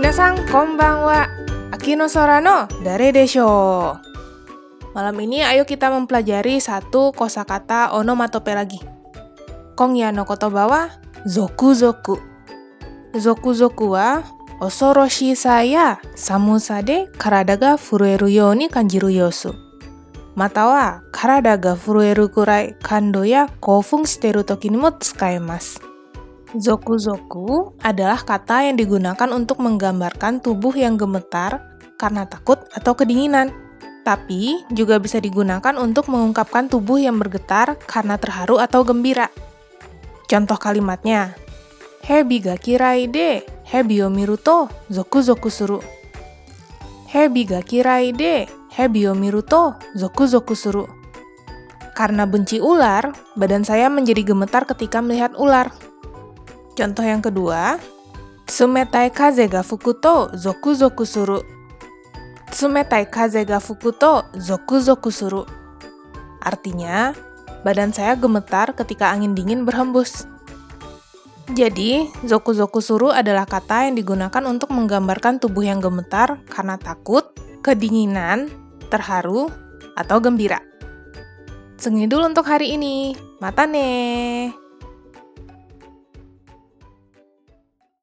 Minasan konbanwa. Akino Sorano Dare Desho. Malam ini ayo kita mempelajari satu kosakata onomatope lagi. Kongya no kotoba wa zoku-zoku. Zoku-zoku wa osoroshi sa ya samusa de karada ga furueru you ni kanjiru yosu. Mata wa karada ga furueru kurai kando ya kofung shiteru toki ni mo tsukaemasu. Zoku-zoku adalah kata yang digunakan untuk menggambarkan tubuh yang gemetar karena takut atau kedinginan. Tapi juga bisa digunakan untuk mengungkapkan tubuh yang bergetar karena terharu atau gembira. Contoh kalimatnya, Hebi ga kirai de, hebi o miru to zoku-zoku suru. Hebi ga kirai de, hebi o miru to zoku-zoku suru. Karena benci ular, badan saya menjadi gemetar ketika melihat ular. Contoh yang kedua, Tsumetai kaze ga fuku to zoku-zoku suru. Tsumetai kaze ga fuku to zoku-zoku suru. Artinya, badan saya gemetar ketika angin dingin berhembus. Jadi, zoku-zoku suru adalah kata yang digunakan untuk menggambarkan tubuh yang gemetar karena takut, kedinginan, terharu, atau gembira. Sengidul untuk hari ini. Mata nih.